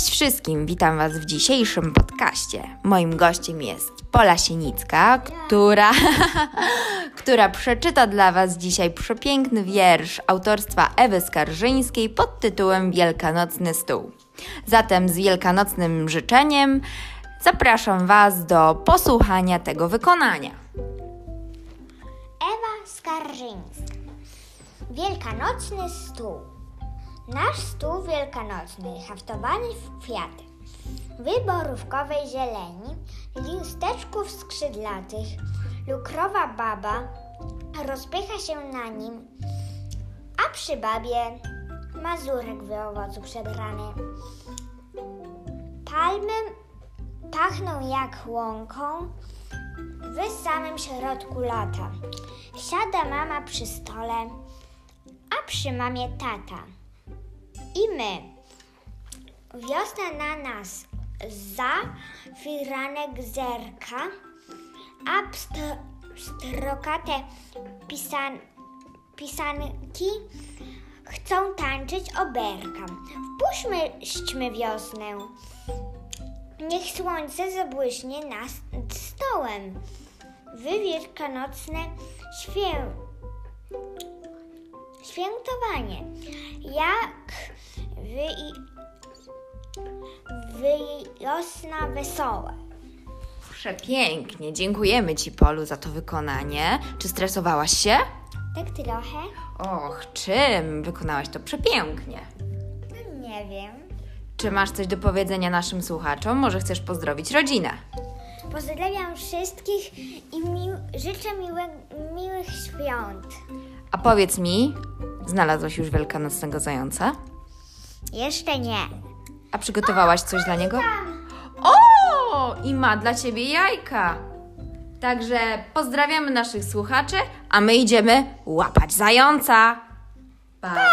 wszystkim, witam Was w dzisiejszym podcaście. Moim gościem jest Pola Sienicka, która, która przeczyta dla Was dzisiaj przepiękny wiersz autorstwa Ewy Skarżyńskiej pod tytułem Wielkanocny Stół. Zatem z wielkanocnym życzeniem zapraszam Was do posłuchania tego wykonania. Ewa Skarżyńska. Wielkanocny stół. Nasz stół wielkanocny haftowany w kwiaty. Wyborówkowej zieleni, listeczków skrzydlatych, lukrowa baba rozpycha się na nim, a przy babie mazurek w owocu przebrany. Palmy pachną jak łąką, w samym środku lata. Siada mama przy stole, a przy mamie tata. I my. Wiosna na nas za firanek zerka, a pstro, pstrokate pisan, pisanki chcą tańczyć oberka. Wpuśćmy wiosnę. Niech słońce zabłyśnie nad stołem. Wy wielkanocne świę... świętowanie. Jak wy, i... wy wiosna wesołe. Przepięknie, dziękujemy Ci Polu za to wykonanie. Czy stresowałaś się? Tak trochę? Och, czym? Wykonałaś to przepięknie. No, nie wiem. Czy masz coś do powiedzenia naszym słuchaczom? Może chcesz pozdrowić rodzinę? Pozdrawiam wszystkich i mi... życzę miłe... miłych świąt. A powiedz mi, znalazłaś już wielkanocnego zająca? Jeszcze nie. A przygotowałaś coś dla niego? O! I ma dla ciebie jajka. Także pozdrawiamy naszych słuchaczy, a my idziemy łapać zająca. Pa, pa!